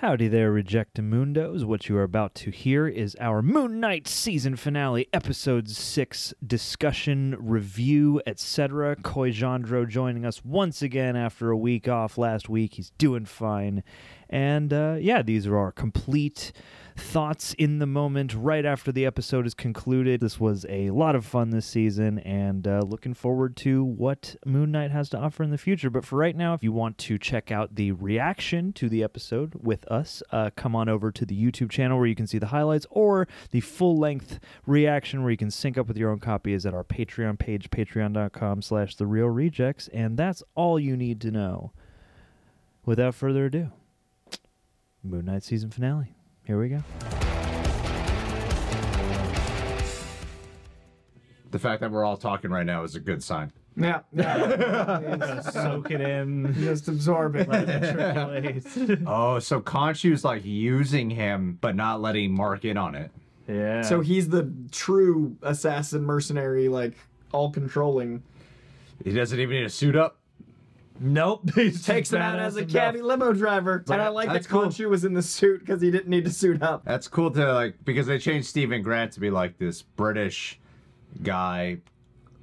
Howdy there, Rejectamundos. What you are about to hear is our Moon Knight season finale, episode 6 discussion, review, etc. Coy Jandreau joining us once again after a week off last week. He's doing fine. And uh, yeah, these are our complete thoughts in the moment right after the episode is concluded. This was a lot of fun this season and uh, looking forward to what Moon Knight has to offer in the future. But for right now, if you want to check out the reaction to the episode with us, uh, come on over to the YouTube channel where you can see the highlights or the full length reaction where you can sync up with your own copy is at our Patreon page, patreon.com slash the reel rejects. And that's all you need to know. Without further ado, Moon Knight season finale. Here we go. The fact that we're all talking right now is a good sign. Yeah, yeah. Soak it in. Just absorb it. Oh, so Khonshu's like using him, but not letting Marc in on it. yeah. so he's the true assassin mercenary, like all controlling. He doesn't even need to suit up. Nope. He takes him out as a cabbie limo driver. And I like That's that cool. Khonshu was in the suit because he didn't need to suit up. That's cool to like because they changed Steven Grant to be like this British guy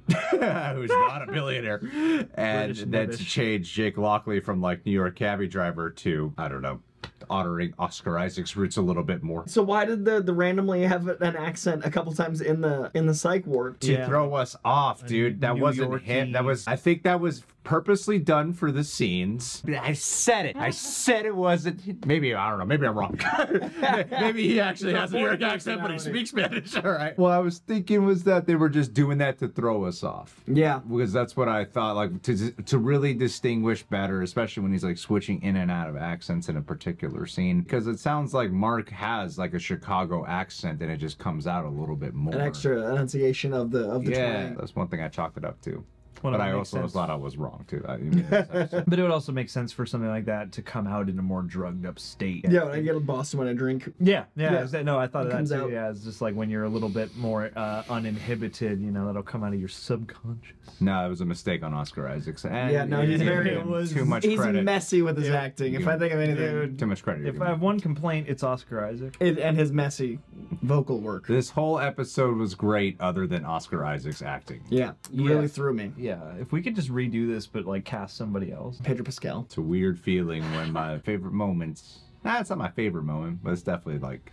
who's not a billionaire, and British then to change Jake Lockley from like New York cabbie driver to I don't know, honoring Oscar Isaac's roots a little bit more. So why did the the randomly have an accent a couple times in the in the psych ward? to Yeah. throw us off, dude. That New wasn't him. That was. I think that was purposely done for the scenes. I said it. I said it wasn't. Maybe I don't know. Maybe I'm wrong. maybe he actually has a New York accent, but he speaks Spanish. All right. Well, I was thinking was that they were just doing that to throw us off. Yeah. Because that's what I thought, like to to really distinguish better, especially when he's like switching in and out of accents in a particular scene. Because it sounds like Marc has like a Chicago accent, and it just comes out a little bit more. An extra enunciation of the of the Yeah, twang. that's one thing I chalked it up to. Well, but I also sense. thought I was wrong too. I mean, But it would also make sense for something like that to come out in a more drugged up state. Yeah, when I get a Boston when I drink. Yeah, yeah. Yeah. No, I thought It of that comes too. out. Yeah, it's just like when you're a little bit more uh, uninhibited, you know, that'll come out of your subconscious. no, it was a mistake on Oscar Isaac's. And Yeah, no, he's very- it was- too much He's credit. messy with his acting. If I think of anything, Dude. Too much credit. If I have one complaint, it's Oscar Isaac. It- and his messy vocal work. This whole episode was great, other than Oscar Isaac's acting. Yeah, Yeah. really threw me. Yeah, if we could just redo this, but like cast somebody else. Pedro Pascal. It's a weird feeling when my favorite moments. Nah, it's not my favorite moment, but it's definitely like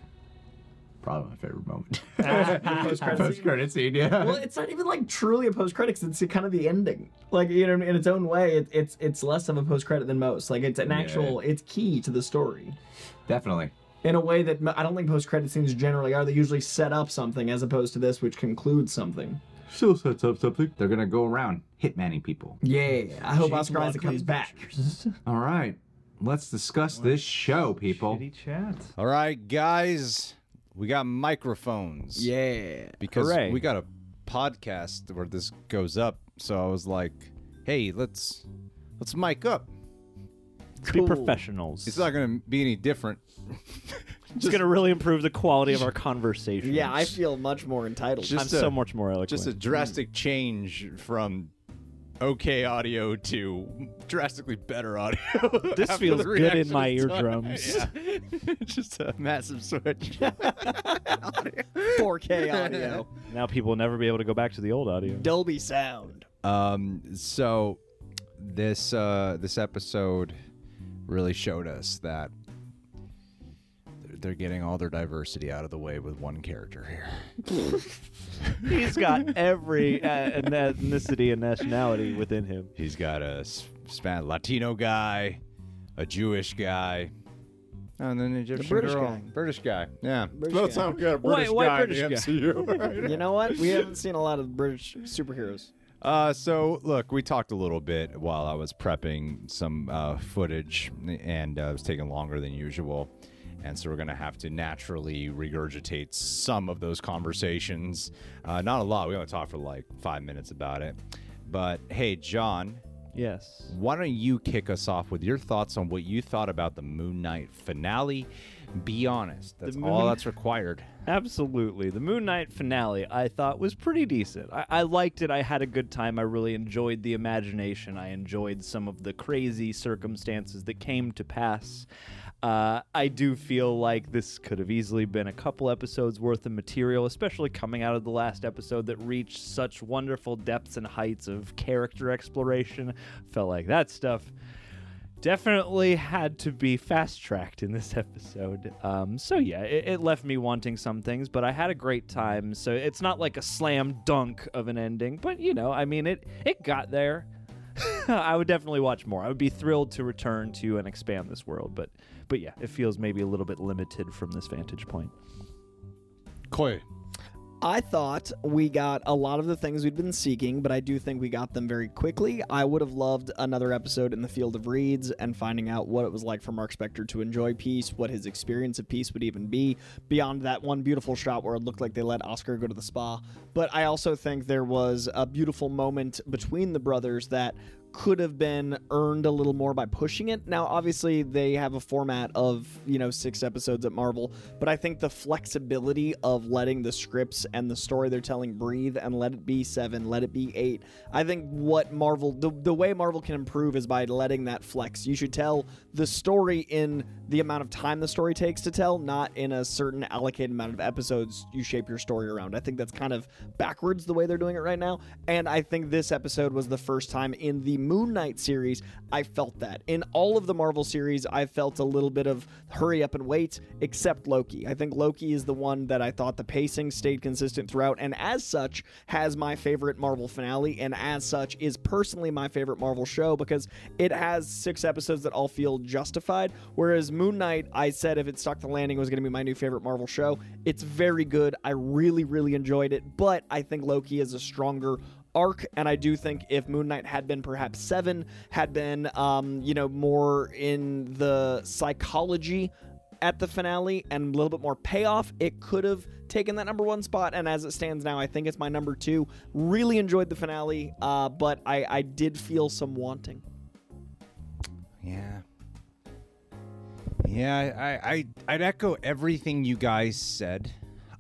probably my favorite moment. Ah, post-credit scene. Post credit scene, yeah. Well, it's not even like truly a post credits. It's kind of the ending. Like you know, in its own way, it, it's it's less of a post credit than most. Like it's an Yeah. actual. It's key to the story definitely. in a way that I don't think post credit scenes generally are. They usually set up something as opposed to this, which concludes something. Still sets up something. They're gonna go around hit hitmanning people. Yeah, I hope Jake Oscar Isaac Lockley comes back. All right, let's discuss this show, people. Shitty chat. All right, guys, we got microphones. Yeah, Because Hooray. we got a podcast where this goes up. So I was like, "Hey, let's let's mic up." Be professionals. It's not going to be any different. It's going to really improve the quality of our conversation. yeah. I feel much more entitled. Just I'm a- so much more eloquent. Just a drastic change from okay audio to drastically better audio. This after feels the good in reaction my is done. eardrums. Yeah. Just a massive switch. 4K audio, now people will never be able to go back to the old audio. Dolby sound. Um, so this uh, this episode really showed us that they're- they're getting all their diversity out of the way with one character here. He's got every uh, ethnicity and nationality within him. He's got a Span Latino guy, a Jewish guy, and then an Egyptian British girl. guy. British guy. Yeah. British Well, guy. time we got a White- British white guy in British the guy. MCU. You know what? We haven't seen a lot of British superheroes. Uh, so look, we talked a little bit while I was prepping some uh, footage, and uh, it was taking longer than usual. And so we're gonna have to naturally regurgitate some of those conversations. Uh, not a lot. We only talked for like five minutes about it. But hey, John, Yes. why don't you kick us off with your thoughts on what you thought about the Moon Knight finale? Be honest. That's all that's required. Absolutely. The Moon Knight finale I thought was pretty decent. I, I liked it. I had a good time. I really enjoyed the imagination. I enjoyed some of the crazy circumstances that came to pass. Uh, I do feel like this could have easily been a couple episodes worth of material, especially coming out of the last episode that reached such wonderful depths and heights of character exploration. Felt like that stuff definitely had to be fast tracked in this episode. Um, so yeah, it, it left me wanting some things, but I had a great time. So it's not like a slam dunk of an ending, but you know, I mean, it it got there. I would definitely watch more. I would be thrilled to return to and expand this world, but but yeah, it feels maybe a little bit limited from this vantage point. Coy. I thought we got a lot of the things we'd been seeking, but I do think we got them very quickly. I would have loved another episode in the Field of Reeds and finding out what it was like for Marc Spector to enjoy peace, what his experience of peace would even be, beyond that one beautiful shot where it looked like they let Oscar go to the spa. But I also think there was a beautiful moment between the brothers that could have been earned a little more by pushing it. Now, obviously, they have a format of, you know, six episodes at Marvel, but I think the flexibility of letting the scripts and the story they're telling breathe and let it be seven, let it be eight. I think what Marvel, the, the way Marvel can improve is by letting that flex. You should tell the story in the amount of time the story takes to tell, not in a certain allocated amount of episodes you shape your story around. I think that's kind of backwards the way they're doing it right now. And I think this episode was the first time in the Moon Knight series I felt that. In all of the Marvel series, I felt a little bit of hurry up and wait, except Loki. I think Loki is the one that I thought the pacing stayed consistent throughout, and as such, has my favorite Marvel finale, and as such, is personally my favorite Marvel show because it has six episodes that all feel justified. Whereas Moon Knight, I said if it stuck the landing, was going to be my new favorite Marvel show. It's very good. I really, really enjoyed it, but I think Loki is a stronger arc and i do think if moon knight had been perhaps seven had been um, you know more in the psychology at the finale and a little bit more payoff it could have taken that number one spot and as it stands now i think it's my number two really enjoyed the finale uh, but I, I did feel some wanting Yeah. Yeah, I, I I'd echo everything you guys said.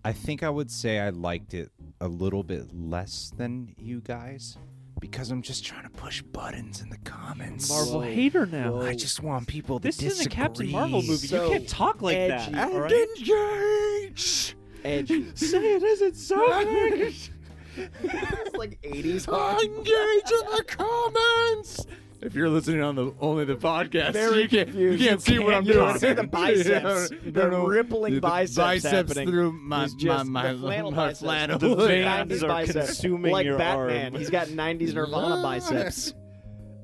I think I would say I liked it a little bit less than you guys because I'm just trying to push buttons in the comments. Marvel hater now. I just want people to This isn't a Captain Marvel movie. So you can't talk like edgy. that. all And right? engage. edgy Say it isn't so. it's like 80s Engage in the comments. If you're listening on the only the podcast, Very you can't you can't see what I'm You doing. don't see the biceps, You the don't know- rippling the biceps biceps happening. through my It's just my my, the flannel my biceps. flannel. The veins 90s are biceps. consuming like your Batman. arm. He's got 90s Nirvana biceps.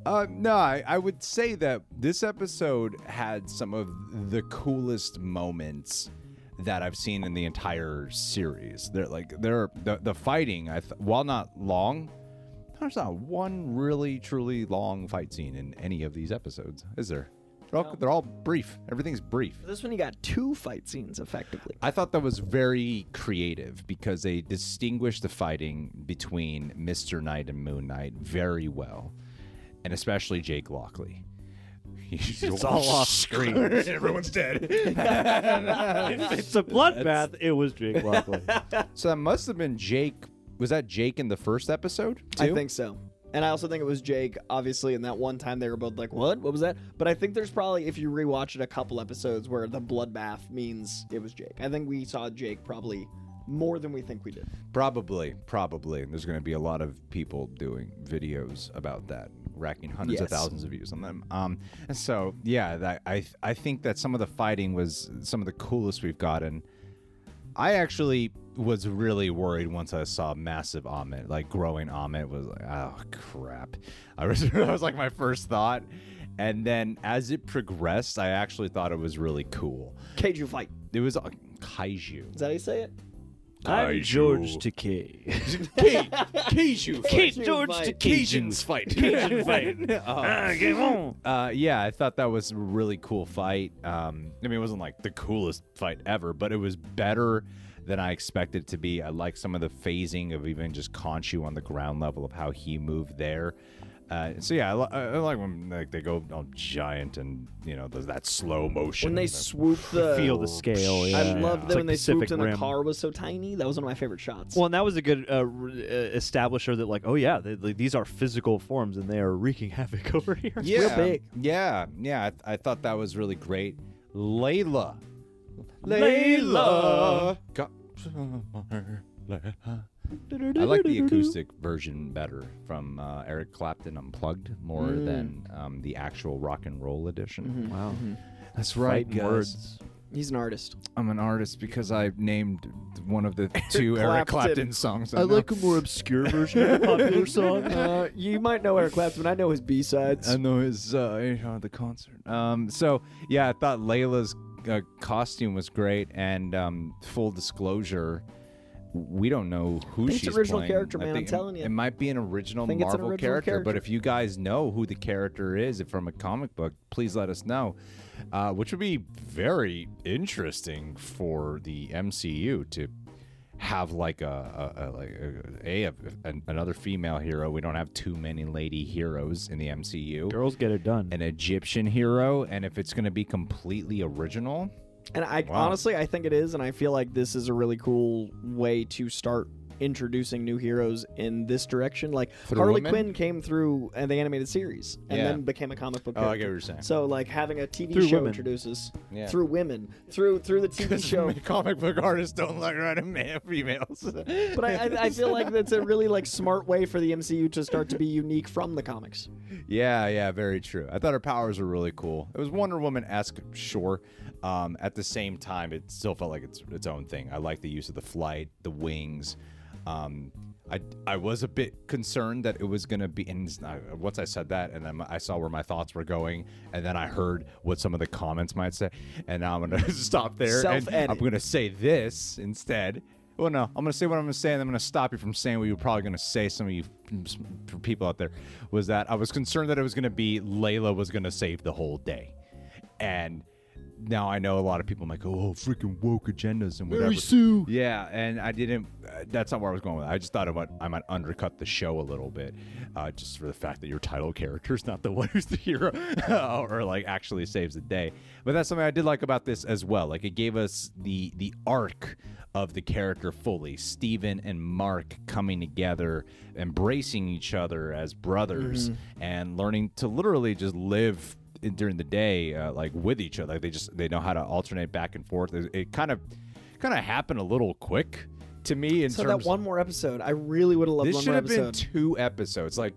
Uh, no, I, I would say that this episode had some of the coolest moments that I've seen in the entire series. They're like they're the the fighting. I th- while not long, there's not one really truly long fight scene in any of these episodes, is there? They're all, they're all brief. Everything's brief. For this one, you got two fight scenes effectively. I thought that was very creative because they distinguished the fighting between Mr. Knight and Moon Knight very well, and especially Jake Lockley. It's all off screen. Everyone's dead. if it's a bloodbath, it was Jake Lockley. so that must have been Jake. Was that Jake in the first episode? I think so. And I also think it was Jake, obviously, in that one time they were both like, What? What was that? But I think there's probably, if you rewatch it, a couple episodes where the bloodbath means it was Jake. I think we saw Jake probably more than we think we did. Probably, probably. There's going to be a lot of people doing videos about that, racking hundreds of thousands of views on them. Um, and so yeah, that, I I think that some of the fighting was some of the coolest we've gotten. I actually was really worried once I saw massive Ammit, like growing Ammit was like, oh crap. I was that was like my first thought. And then as it progressed, I actually thought it was really cool. Kaiju fight. It was uh, kaiju. Is that how you say it? I'm George Takei. Kaiju. Kate George fight. Takei. Cajuns fight. Cajun fight. Ah, game on. Uh, yeah, I thought that was a really cool fight. Um, I mean, it wasn't like the coolest fight ever, but it was better than I expected it to be. I like some of the phasing of even just Khonshu on the ground level of how he moved there. Uh, so yeah, I, li- I like when like they go all giant and you know there's that slow motion. When they the- swoop the. Feel the scale. Yeah. I love It's that like when they Pacific swooped and the car was so tiny. That was one of my favorite shots. Well, and that was a good uh, r- uh, establisher that, like, oh yeah, they, like, these are physical forms and they are wreaking havoc over here. yeah, big. Yeah, yeah. I, I thought that was really great. Layla. Layla. Got- I like the acoustic version better from uh, Eric Clapton Unplugged more Mm. than um, the actual rock and roll edition. Wow. That's Fighting words. He's an artist. I'm an artist because I named one of the two Eric Clapton. Clapton I like a more obscure version of a popular song. Uh, you might know Eric Clapton. I know his B sides. I know his uh, the concert. Um, so yeah, I thought Layla's uh, costume was great, and um, full disclosure, we don't know who it's she's original playing. character, I man, I'm it- telling you. it might be an original it's an Marvel original character, But if you guys know who the character is from a comic book, please let us know. Uh, which would be very interesting for the MCU to have like a, a, a like a, a, a another female hero. We don't have too many lady heroes in the MCU Girls get it done. an Egyptian hero, and if it's going to be completely original, And I Wow. honestly, I think it is, and I feel like this is a really cool way to start introducing new heroes in this direction. Like Through Harley women? Quinn came through uh, the animated series and Yeah. then became a comic book. oh, I character. get what you're saying. So like having a TV Through show women. introduces Yeah. through women through through the TV show. comic book artists don't like writing male females. But I, I, I feel like that's a really like smart way for the MCU to start to be unique from the comics. yeah, yeah, very true. I thought her powers were really cool. It was Wonder Woman esque, sure. Um, at the same time, it still felt like it's its own thing. I like the use of the flight, the wings. Um, I, I was a bit concerned that it was gonna be. And once I said that, and then I saw where my thoughts were going, and then I heard what some of the comments might say, and now I'm gonna stop there. and Self-edit. I'm gonna say this instead. Well, no, I'm gonna say what I'm gonna say, and I'm gonna stop you from saying what you're probably gonna say. Some of you people out there was that I was concerned that it was gonna be Layla was gonna save the whole day, and now I know a lot of people might go, "Oh, freaking woke agendas and whatever." Mary Sue. Yeah, and I didn't. Uh, that's not where I was going with. it. I just thought it might, I might undercut the show a little bit, uh, just for the fact that your title character is not the one who's the hero, or like actually saves the day. But that's something I did like about this as well. Like it gave us the the arc of the character fully. Steven and Marc coming together, embracing each other as brothers, and learning to literally just live during the day, uh, like with each other. Like they just they know how to alternate back and forth. It, it kind of kind of happened a little quick to me in So terms. that one more episode, I really would have loved this should have been two episodes. Like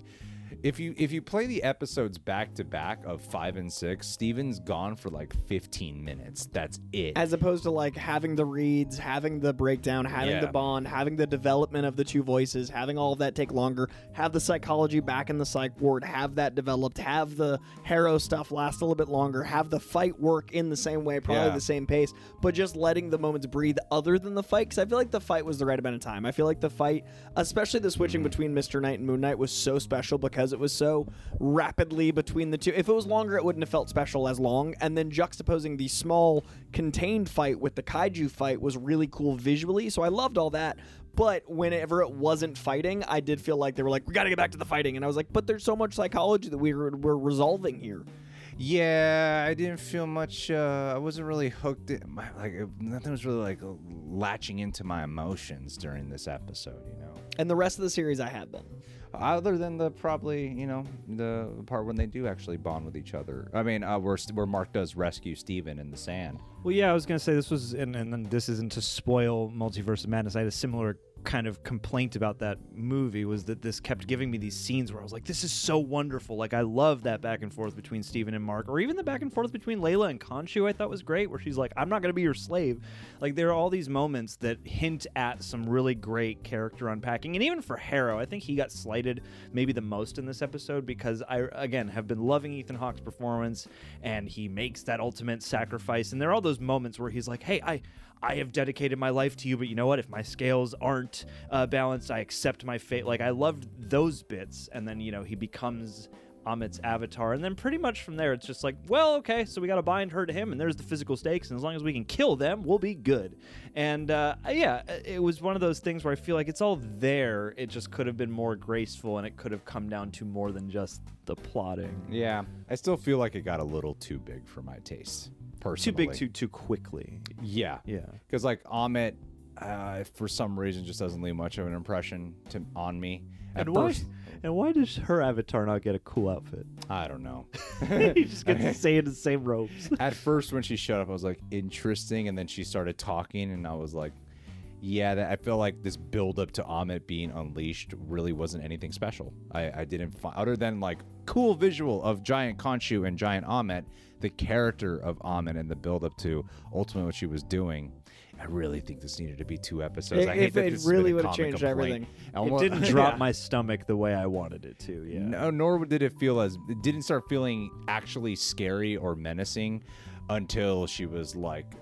if you if you play the episodes back to back of five and six, Steven's gone for like 15 minutes. That's it. as opposed to like having the Reeds, having the breakdown, having the bond, having the development of the two voices, having all of that take longer, have the psychology back in the psych ward, have that developed, have the Harrow stuff last a little bit longer, have the fight work in the same way, probably Yeah. the same pace, but just letting the moments breathe other than the fight. Because I feel like the fight was the right amount of time. I feel like the fight, especially the switching Mm. between Mr. Knight and Moon Knight, was so special because it was so rapidly between the two. If it was longer, it wouldn't have felt special as long. And then juxtaposing the small, contained fight with the kaiju fight was really cool visually. So I loved all that. But whenever it wasn't fighting, I did feel like they were like, "We got to get back to the fighting," and I was like, "But there's so much psychology that we were, we're resolving here." Yeah, I didn't feel much. Uh, I wasn't really hooked. In, my, like nothing was really like latching into my emotions during this episode. You know, And the rest of the series, I had been. other than the probably you know the part when they do actually bond with each other. I mean, uh, where where Marc does rescue Steven in the sand. Well, yeah, I was gonna say this was, and, and then this isn't to spoil Multiverse of Madness. I had a similar kind of complaint about that movie was that this kept giving me these scenes where I was like, "This is so wonderful!" Like I love that back and forth between Steven and Marc, or even the back and forth between Layla and Khonshu. I thought was great, where she's like, "I'm not gonna be your slave." Like there are all these moments that hint at some really great character unpacking, and even for Harrow, I think he got slighted maybe the most in this episode because I again have been loving Ethan Hawke's performance, and he makes that ultimate sacrifice, and there are all those moments where he's like, "Hey, I." I have dedicated my life to you, but you know what? If my scales aren't uh, balanced, I accept my fate. Like I loved those bits, and then you know he becomes Ammit's avatar, and then pretty much from there, it's just like, well, okay, so we got to bind her to him, and there's the physical stakes, and as long as we can kill them, we'll be good. And uh, yeah, it was one of those things where I feel like it's all there. It just could have been more graceful, and it could have come down to more than just the plotting. Yeah, I still feel like it got a little too big for my taste. Personally, Too big, too too quickly. Yeah, Yeah. because like Ammit, uh, for some reason, just doesn't leave much of an impression to on me. At And why? first, And why does her avatar not get a cool outfit? I don't know. he just gets to stay in the same robes. At first, when she showed up, I was like, interesting. And then she started talking, and I was like, yeah, that, I feel like this build up to Ammit being unleashed really wasn't anything special. I, I didn't find, other than like cool visual of giant Khonshu and giant Ammit, the character of Ammit and the build up to ultimately what she was doing. I really think this needed to be two episodes. It- I hate if that it this really would've changed complaint. everything. It didn't drop Yeah. my stomach the way I wanted it to. Yeah. No, nor did it feel as it didn't start feeling actually scary or menacing until she was like, d-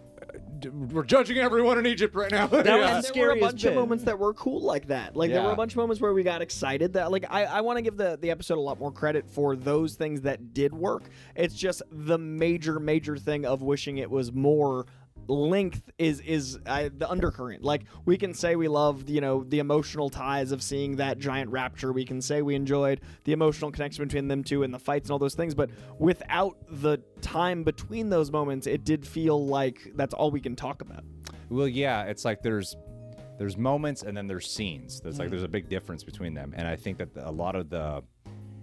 "We're judging everyone in Egypt right now." That was and the there were a scariest bunch of moments that were cool like that. Like there were a bunch of moments where we got excited. That like I, I want to give the the episode a lot more credit for those things that did work. It's just the major major thing of wishing it was more length is is uh, the undercurrent. Like we can say we loved you know the emotional ties of seeing that giant rapture. We can say we enjoyed the emotional connection between them two and the fights and all those things but without the time between those moments it did feel like that's all we can talk about. Well, yeah, it's like there's there's moments and then there's scenes. There's like there's a big difference between them, and I think that the, a lot of the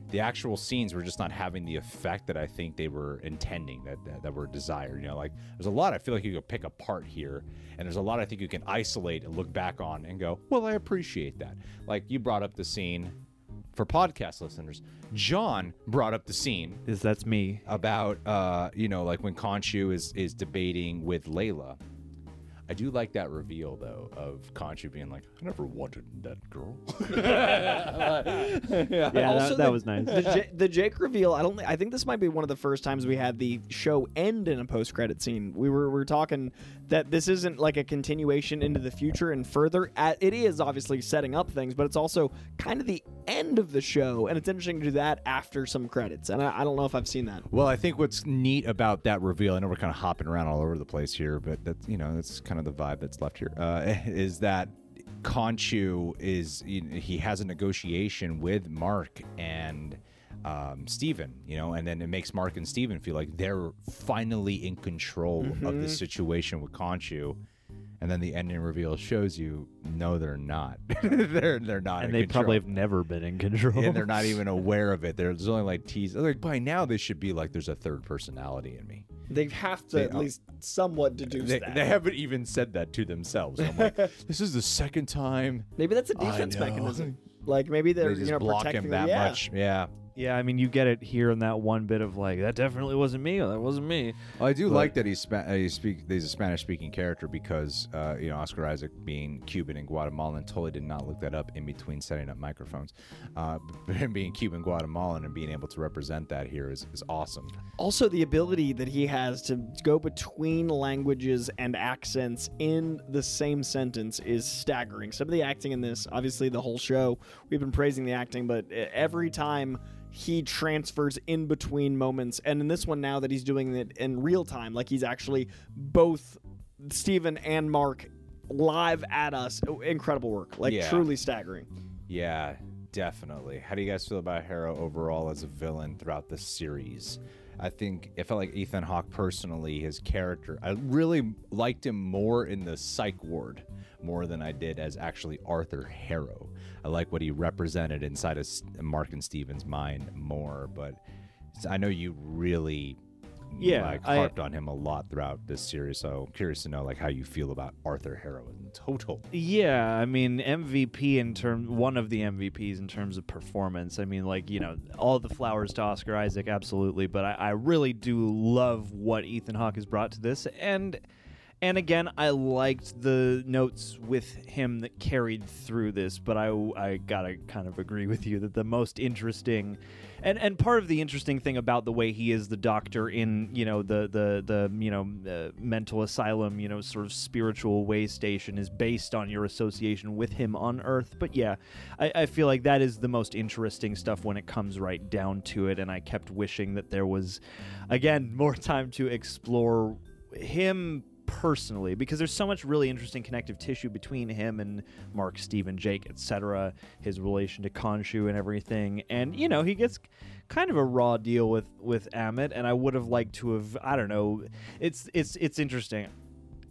the actual scenes were just not having the effect that I think they were intending that, that that were desired. You know, like there's a lot I feel like you could pick apart here, and there's a lot I think you can isolate and look back on and go, well, I appreciate that. Like you brought up the scene for podcast listeners. John brought up the scene Is that's me. about uh you know like when Khonshu is is debating with Layla. I do like that reveal though of Khonshu being like, I never wanted that girl. Yeah, Also, that, that the- was nice. the, J- the Jake reveal. I don't. Think, I think this might be one of the first times we had the show end in a post credit scene. We were we were talking that this isn't like a continuation into the future and further. At, it is obviously setting up things, but it's also kind of the end of the show, and it's interesting to do that after some credits. And I, I don't know if I've seen that. well, I think what's neat about that reveal, I know we're kind of hopping around all over the place here, but that's you know that's kind of the vibe that's left here. Uh, is that Khonshu is he has a negotiation with Marc and um, Steven, you know, and then it makes Marc and Steven feel like they're finally in control of the situation with Khonshu. And then the ending reveal shows you, no, they're not. they're they're not. and in they probably have never been in control. and they're not even aware of it. There's only like tease. Like by now, this should be like there's a third personality in me. They have to They- at least somewhat deduce They, that. they haven't even said that to themselves. I'm like, this is the second time maybe that's a defense mechanism. Like maybe they're they you know block protecting him that yeah. much. Yeah. Yeah, I mean, you get it here in that one bit of like that definitely wasn't me. Or that wasn't me. Well, I do But- like that he's spa- uh, he speak. He's a Spanish-speaking character because uh, you know Oscar Isaac being Cuban and Guatemalan totally did not look that up in between setting up microphones. Uh, him being Cuban Guatemalan and being able to represent that here is, is awesome. Also, the ability that he has to go between languages and accents in the same sentence is staggering. Some of the acting in this, obviously, the whole show, we've been praising the acting, but e- every time he transfers in between moments, and in this one now that he's doing it in real time, like he's actually both Steven and Marc live at us. Oh, incredible work. Like, Yeah. truly staggering. Yeah, definitely. How do you guys feel about Harrow overall as a villain throughout the series? I think it felt like Ethan Hawke personally, his character, I really liked him more in the psych ward more than I did as actually Arthur Harrow. I like what he represented inside of Marc and Steven's mind more, but I know you really Yeah, like I- harped on him a lot throughout this series. So I'm curious to know like how you feel about Arthur Harrow in total. Yeah, I mean MVP in terms one of the MVPs in terms of performance. I mean, like you know, all the flowers to Oscar Isaac, absolutely. But I, I really do love what Ethan Hawke has brought to this, and and again, I liked the notes with him that carried through this. But I I gotta kind of agree with you that the most interesting. And, and part of the interesting thing about the way he is the doctor in you know the the the you know uh, mental asylum you know sort of spiritual way station is based on your association with him on Earth. But yeah, I, I feel like that is the most interesting stuff when it comes right down to it. And I kept wishing that there was, again, more time to explore him personally because there's so much really interesting connective tissue between him and Marc, Steven, Jake, etc. His relation to Khonshu and everything, and you know he gets kind of a raw deal with with Ammit, and I would have liked to have I don't know. It's it's it's interesting.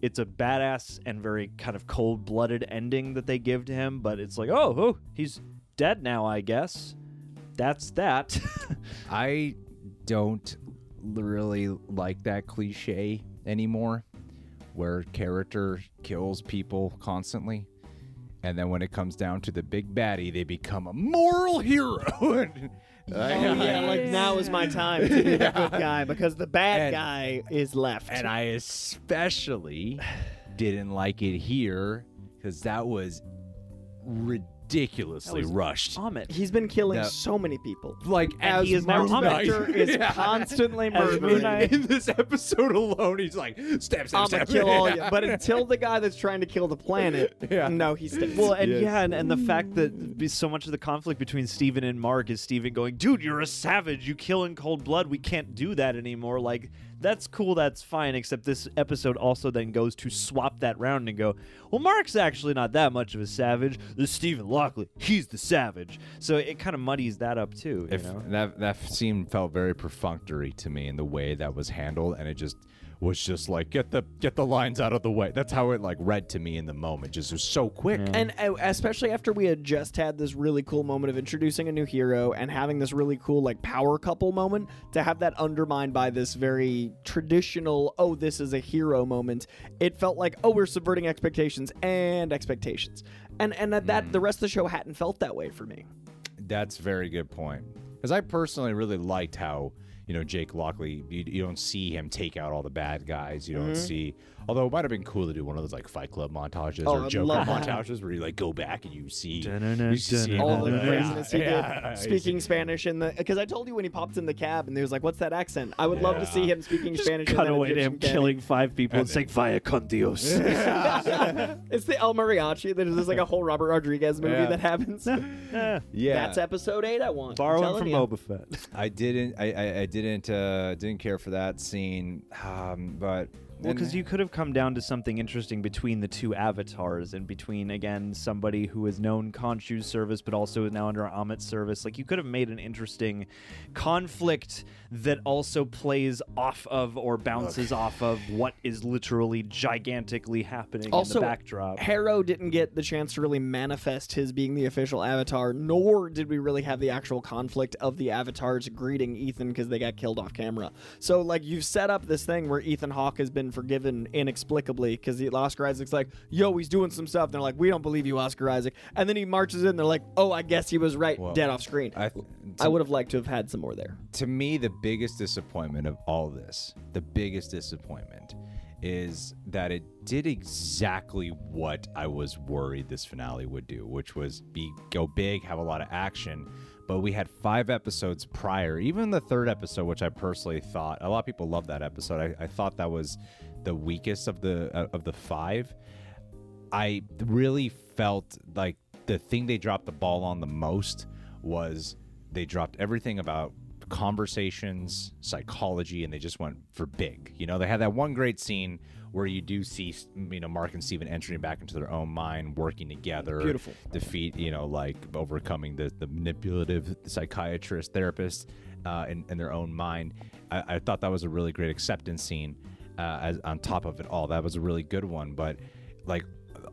It's a badass and very kind of cold blooded ending that they give to him, but it's like oh oh he's dead now, I guess. That's that. I don't really like that cliche anymore where character kills people constantly. And then when it comes down to the big baddie, they become a moral hero. Oh, oh yeah, like now is my time to be the good guy because the bad And- guy is left. And I especially didn't like it here because that was ridiculously That was rushed. Ammit. He's been killing That- so many people. Like And As he is now Marc Ammit. Spector is Yeah. constantly As Moon murdering. Knight. in this episode alone, he's like, stab, stab, I'm stab. gonna kill all you. But until the guy that's trying to kill the planet, Yeah. no, he stays. Well, and Yes. yeah, and, and the fact that be- so much of the conflict between Steven and Marc is Steven going, dude, you're a savage. You kill in cold blood. We can't do that anymore. Like, that's cool. That's fine. Except this episode also then goes to swap that round and go, well, Marc's actually not that much of a savage. This Stephen Lockley, he's the savage. So it kind of muddies that up too. You If that that scene felt very perfunctory to me in the way that was handled, and it just was just like get the get the lines out of the way. That's how it like read to me in the moment. Just was so quick. And uh, especially after we had just had this really cool moment of introducing a new hero and having this really cool like power couple moment, to have that undermined by this very traditional "oh this is a hero" moment, it felt like oh we're subverting expectations and expectations, and and that, that the rest of the show hadn't felt that way for me. That's a very good point. Because I personally really liked how you know Jake Lockley. You, you don't see him take out all the bad guys. You don't mm-hmm. see. Although it might have been cool to do one of those like Fight Club montages Oh, or I'd Joker love that. montages where you like go back and you see. You see all the Yeah, craziness he yeah, did speaking Spanish in the because I told you when he popped in the cab and he was like, "What's that accent?" I would love to see him speaking Spanish. in Cut away to him cabin. killing five people and saying, Vaya con Dios. it's the El Mariachi. There's just like a whole Robert Rodriguez movie Yeah. that happens. Yeah. Yeah, That's episode eight. I want. Borrowing from you. Boba Fett. I didn't. I, I, I didn't. Uh, didn't care for that scene. Um, but Well, because you could have come down to something interesting between the two avatars and between, again, somebody who has known Khonshu's service but also is now under Ammit's service. Like, you could have made an interesting conflict that also plays off of or bounces off of what is literally gigantically happening Also, in the backdrop. Harrow didn't get the chance to really manifest his being the official avatar, nor did we really have the actual conflict of the avatars greeting Ethan because they got killed off camera. So, like, you've set up this thing where Ethan Hawke has been forgiven inexplicably because Oscar Isaac's like, yo, he's doing some stuff. And they're like, we don't believe you, Oscar Isaac. And then he marches in, they're like, oh, I guess he was right, dead off screen. I, I would have liked to have had some more there. to me, the biggest disappointment of all this, the biggest disappointment, is that it did exactly what I was worried this finale would do, which was be go big, have a lot of action. But we had five episodes prior, even the third episode, which I personally thought a lot of people love that episode. I, I thought that was the weakest of the uh, of the five. I really felt like the thing they dropped the ball on the most was they dropped everything about conversations, psychology, and they just went for big. You know, they had that one great scene where you do see, you know, Marc and Steven entering back into their own mind, working together, Beautiful. defeat, you know, like overcoming the, the manipulative psychiatrist, therapist uh, in, in their own mind. I, I thought that was a really great acceptance scene uh, as on top of it all. That was a really good one, but like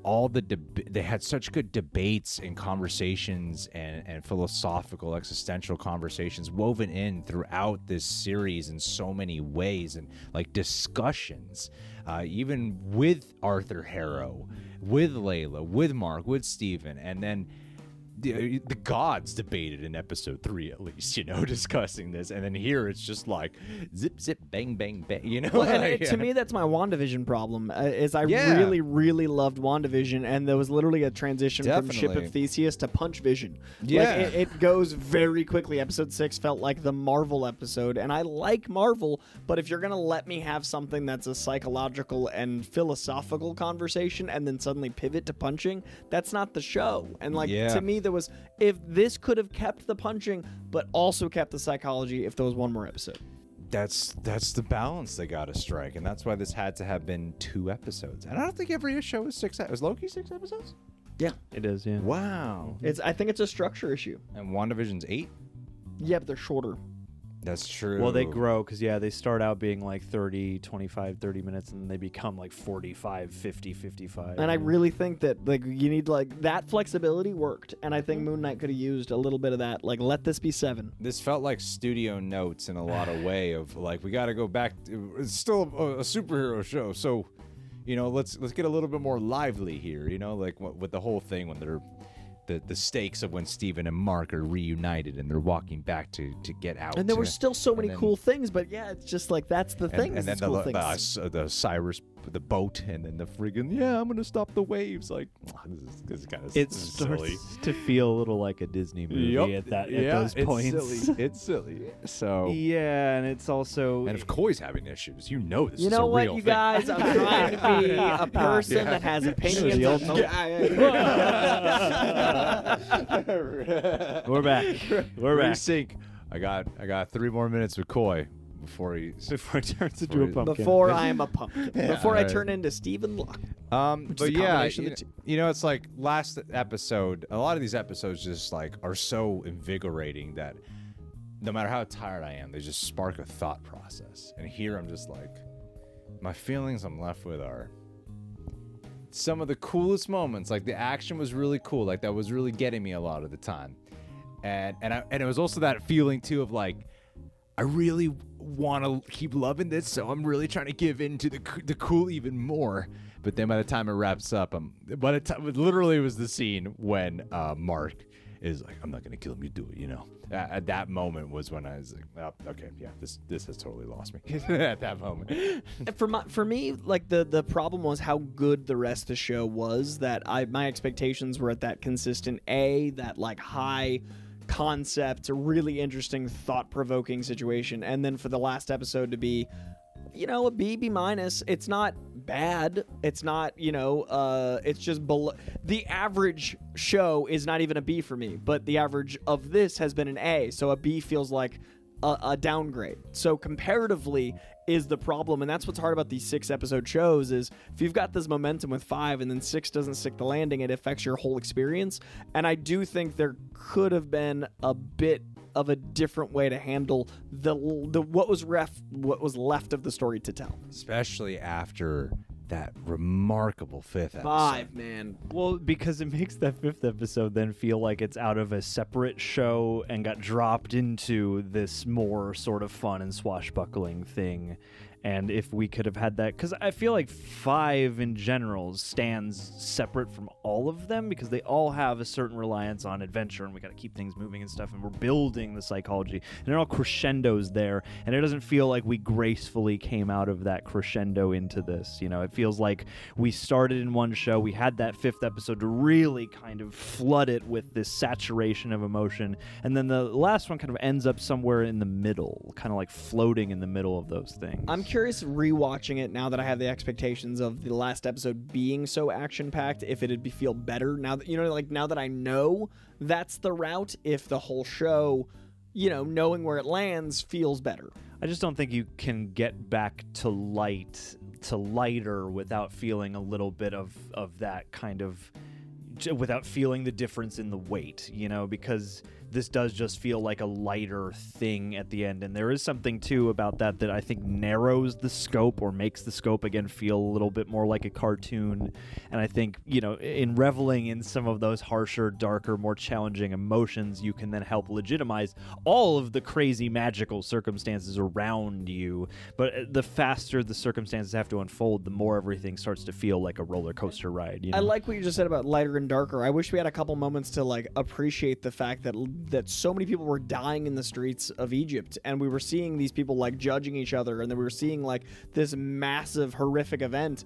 all the they had such good debates and conversations and, and philosophical existential conversations woven in throughout this series in so many ways and like discussions uh, even with arthur harrow with layla with marc with steven and then the, the gods debated in episode three at least you know discussing this and then here it's just like zip zip bang bang bang you know Well, and it, to me, that's my WandaVision problem. Uh, is I Yeah. really, really loved WandaVision, and there was literally a transition from Ship of Theseus to Punch Vision. Yeah. like, it, it goes very quickly. Episode six felt like the Marvel episode, and I like Marvel, but if you're gonna let me have something that's a psychological and philosophical conversation, and then suddenly pivot to punching, that's not the show. And like Yeah. to me, there was if this could have kept the punching, but also kept the psychology, if there was one more episode. that's that's the balance they got to strike, and that's why this had to have been two episodes. And I don't think every show is six. Was Loki six episodes? Yeah, it is, yeah. Wow. It's I think it's a structure issue. And WandaVision's eight. Yeah, but they're shorter. That's true. Well, they grow because, yeah, they start out being like 30, 25, 30 minutes, and then they become like 45, 50, 55. And I really think that like you need like that flexibility worked, and I think mm-hmm. Moon Knight could have used a little bit of that. Like, let this be seven. This felt like studio notes in a lot of way of like we got to go back. To, it's still a, a superhero show, so you know let's let's get a little bit more lively here. You know, like what, with the whole thing when they're the the stakes of when Steven and Marc are reunited and they're walking back to to get out. And there were still so many then- cool things, but yeah, it's just like that's the and, thing. and is then the, cool the, the, the Cyrus, the boat, and then the friggin' yeah, I'm gonna stop the waves. Like this is, this is kind of It starts silly. to feel a little like a Disney movie Yup. at that yeah, at those it's points. Silly. It's silly. So yeah, and it's also and if Coy's having issues, you know this You is know a what, real you thing. guys? I'm trying to be a person Yeah. that has opinions. The old- Yeah. we're back. We're back. Resync. I got I got three more minutes with Coy before he. Before it turns into Before a it- pumpkin. Before I am a pumpkin. Before I alright. turn into Stephen Luck. Um, Which but a yeah, combination you, of the know, you know, it's like last episode. A lot of these episodes just like are so invigorating that no matter how tired I am, they just spark a thought process. And here I'm just like, my feelings I'm left with are some of the coolest moments. Like the action was really cool. Like that was really getting me a lot of the time. And and I, and it was also that feeling too of like I really want to keep loving this, so I'm really trying to give in to the the cool even more. But then by the time it wraps up, I'm by the time it literally was the scene when uh, Marc is like, "I'm not gonna kill him, you do it," you know. At, at that moment was when I was like, oh, "Okay, yeah, this this has totally lost me." at that moment, for my for me like the the problem was how good the rest of the show was that i my expectations were at that consistent a that like high concept a really interesting thought-provoking situation and then for the last episode to be you know a b b minus it's not bad. It's not you know uh it's just below the average show is not even a b for me but the average of this has been an a so a b feels like a, a downgrade. So comparatively is the problem, and that's what's hard about these six episode shows is if you've got this momentum with five and then six doesn't stick the landing, it affects your whole experience. And I do think there could have been a bit of a different way to handle the the what was ref what was left of the story to tell. especially after that remarkable fifth episode. Five man. Well, because it makes that fifth episode then feel like it's out of a separate show and got dropped into this more sort of fun and swashbuckling thing. And if we could have had that, because I feel like five in general stands separate from all of them because they all have a certain reliance on adventure and we got to keep things moving and stuff. And we're building the psychology and they're all crescendos there. And it doesn't feel like we gracefully came out of that crescendo into this. You know, it feels like we started in one show, we had that fifth episode to really kind of flood it with this saturation of emotion. And then the last one kind of ends up somewhere in the middle, kind of like floating in the middle of those things. I'm curious rewatching it now that I have the expectations of the last episode being so action packed if it'd be feel better now that you know like now that I know that's the route if the whole show you know knowing where it lands feels better. I just don't think you can get back to light to lighter without feeling a little bit of of that kind of without feeling the difference in the weight, you know, because this does just feel like a lighter thing at the end and there is something too about that that I think narrows the scope or makes the scope again feel a little bit more like a cartoon and I think, you know, in reveling in some of those harsher, darker, more challenging emotions, you can then help legitimize all of the crazy magical circumstances around you. But uh, the faster the circumstances have to unfold, the more everything starts to feel like a roller coaster ride. You know? I like what you just said about lighter and darker. I wish we had a couple moments to like appreciate the fact that that so many people were dying in the streets of Egypt and we were seeing these people like judging each other and then we were seeing like this massive horrific event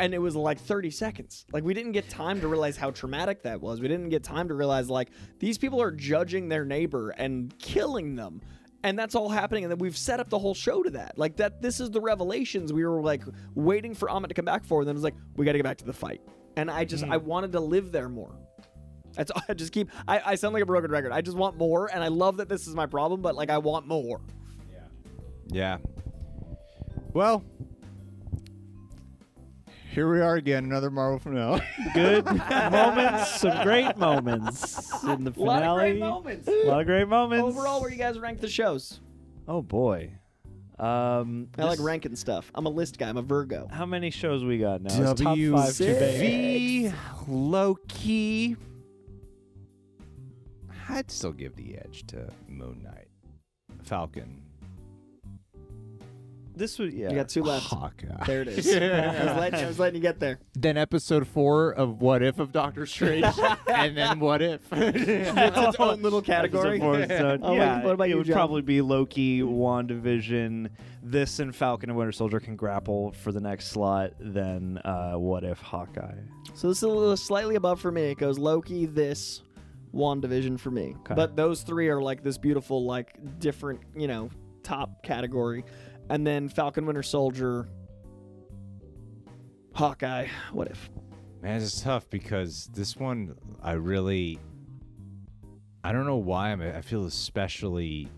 and it was like 30 seconds. Like we didn't get time to realize how traumatic that was. We didn't get time to realize like these people are judging their neighbor and killing them. And that's all happening, and then we've set up the whole show to that. Like that, this is the revelations we were like waiting for Ammit to come back for, and then it was like we got to get back to the fight. And I just hmm. I wanted to live there more. That's I just keep I, I sound like a broken record. I just want more, and I love that this is my problem, but like I want more. Yeah. Yeah. Well, here we are again, another Marvel finale. good moments, some great moments in the A lot of great moments. A lot of great moments. Overall, where you guys rank the shows? Oh boy. Um, I like ranking stuff. I'm a list guy. I'm a Virgo. How many shows we got now? It's top five today. WV low key. I'd still give the edge to Moon Knight, Falcon, This was yeah. You got two left. Hawkeye. There it is. I, was letting, I was letting you get there. Then episode four of What If of Doctor Strange, and then What If. It's its own little category. Episode four, so, Oh, yeah, what about it you, would John? probably be Loki, WandaVision. This and Falcon and Winter Soldier can grapple for the next slot. Then uh, what if Hawkeye? So this is a little slightly above for me. It goes Loki, this, WandaVision for me. Okay. But those three are like this beautiful, like different, you know, top category. And then Falcon, Winter Soldier, Hawkeye. What if? Man, it's tough because this one, I really, I don't know why I'm. I feel especially,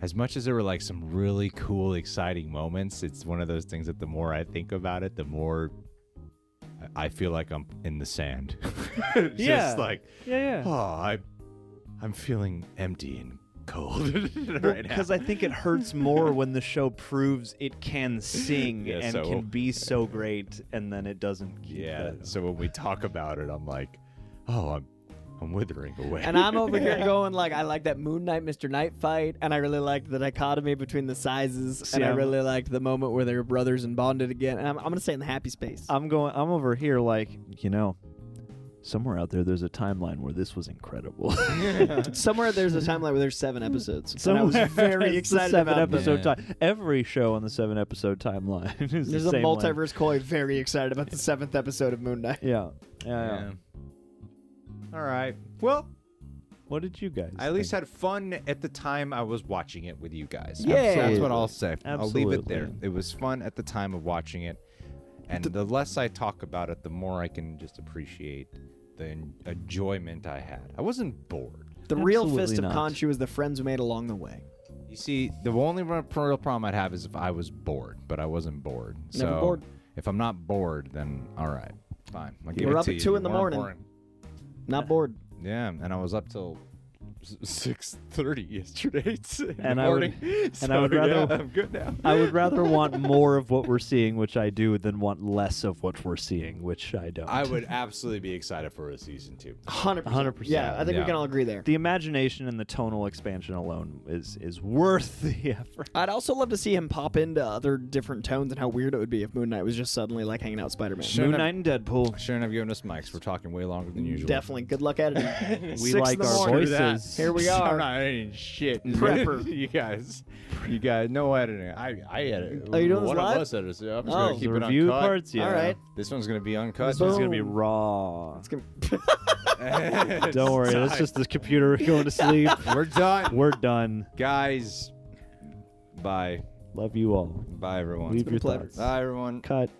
as much as there were like some really cool, exciting moments. It's one of those things that the more I think about it, the more I feel like I'm in the sand. Just Yeah. like, Yeah, yeah. oh, I, I'm feeling empty and cold right now. Because I think it hurts more when the show proves it can sing Yeah, and so- can be so great, and then it doesn't. keep yeah. that. So when we talk about it, I'm like, oh, I'm, I'm withering away. And I'm over here going like, I like that Moon Knight, Mr. Knight fight, and I really liked the dichotomy between the sizes, See, and I I'm- really liked the moment where they were brothers and bonded again. And I'm, I'm gonna say in the happy space. I'm going. I'm over here like you know, somewhere out there, there's a timeline where this was incredible. Somewhere there's a timeline where there's seven episodes. and I Somewhere was very the excited seven about them. episode Yeah. time. Every show on the seven episode timeline is There's the a same length. multiverse Coy very excited about the seventh episode of Moon Knight. Yeah. yeah, yeah. Yeah. All right. Well, What did you guys? I at least think? had fun at the time I was watching it with you guys. Yeah. That's what I'll say. I'll leave it there. It was fun at the time of watching it. And the less I talk about it, the more I can just appreciate the en- enjoyment I had. I wasn't bored. The real Absolutely fist not. of Khonshu is the friends we made along the way. You see, the only real real problem I'd have is if I was bored, but I wasn't bored. Never so bored. if I'm not bored, then all right, fine. I'll give We're it up to at you. two in the weren't morning. boring. Not bored. Yeah, and I was up till six thirty yesterday. in And the I would- morning. and I would rather- yeah, I'm good now. I would rather want more of what we're seeing, which I do, than want less of what we're seeing, which I don't. I would absolutely be excited for a season two. 100%. 100%. Yeah, I think Yeah. we can all agree there. the imagination and the tonal expansion alone is is worth the effort. I'd also love to see him pop into other different tones and how weird it would be if Moon Knight was just suddenly like hanging out Spider Man. Moon enough- Knight and Deadpool. Shouldn't have given us mics. We're talking way longer than usual. Definitely. Good luck editing. We Six like our voices. Here we I'm are. not editing shit. Prepper. you guys, you guys, no editing. I, I edit. Are you doing this One live? of us edits. Yeah, I'm just Oh. gonna keep it review uncut. parts, yeah. All right. This one's gonna be uncut. This one's gonna be raw. It's gonna- Don't worry, that's just the computer going to sleep. We're done, We're done. guys. Bye, Love you all. bye everyone. Leave your a pleasure. thoughts. Bye everyone. Cut.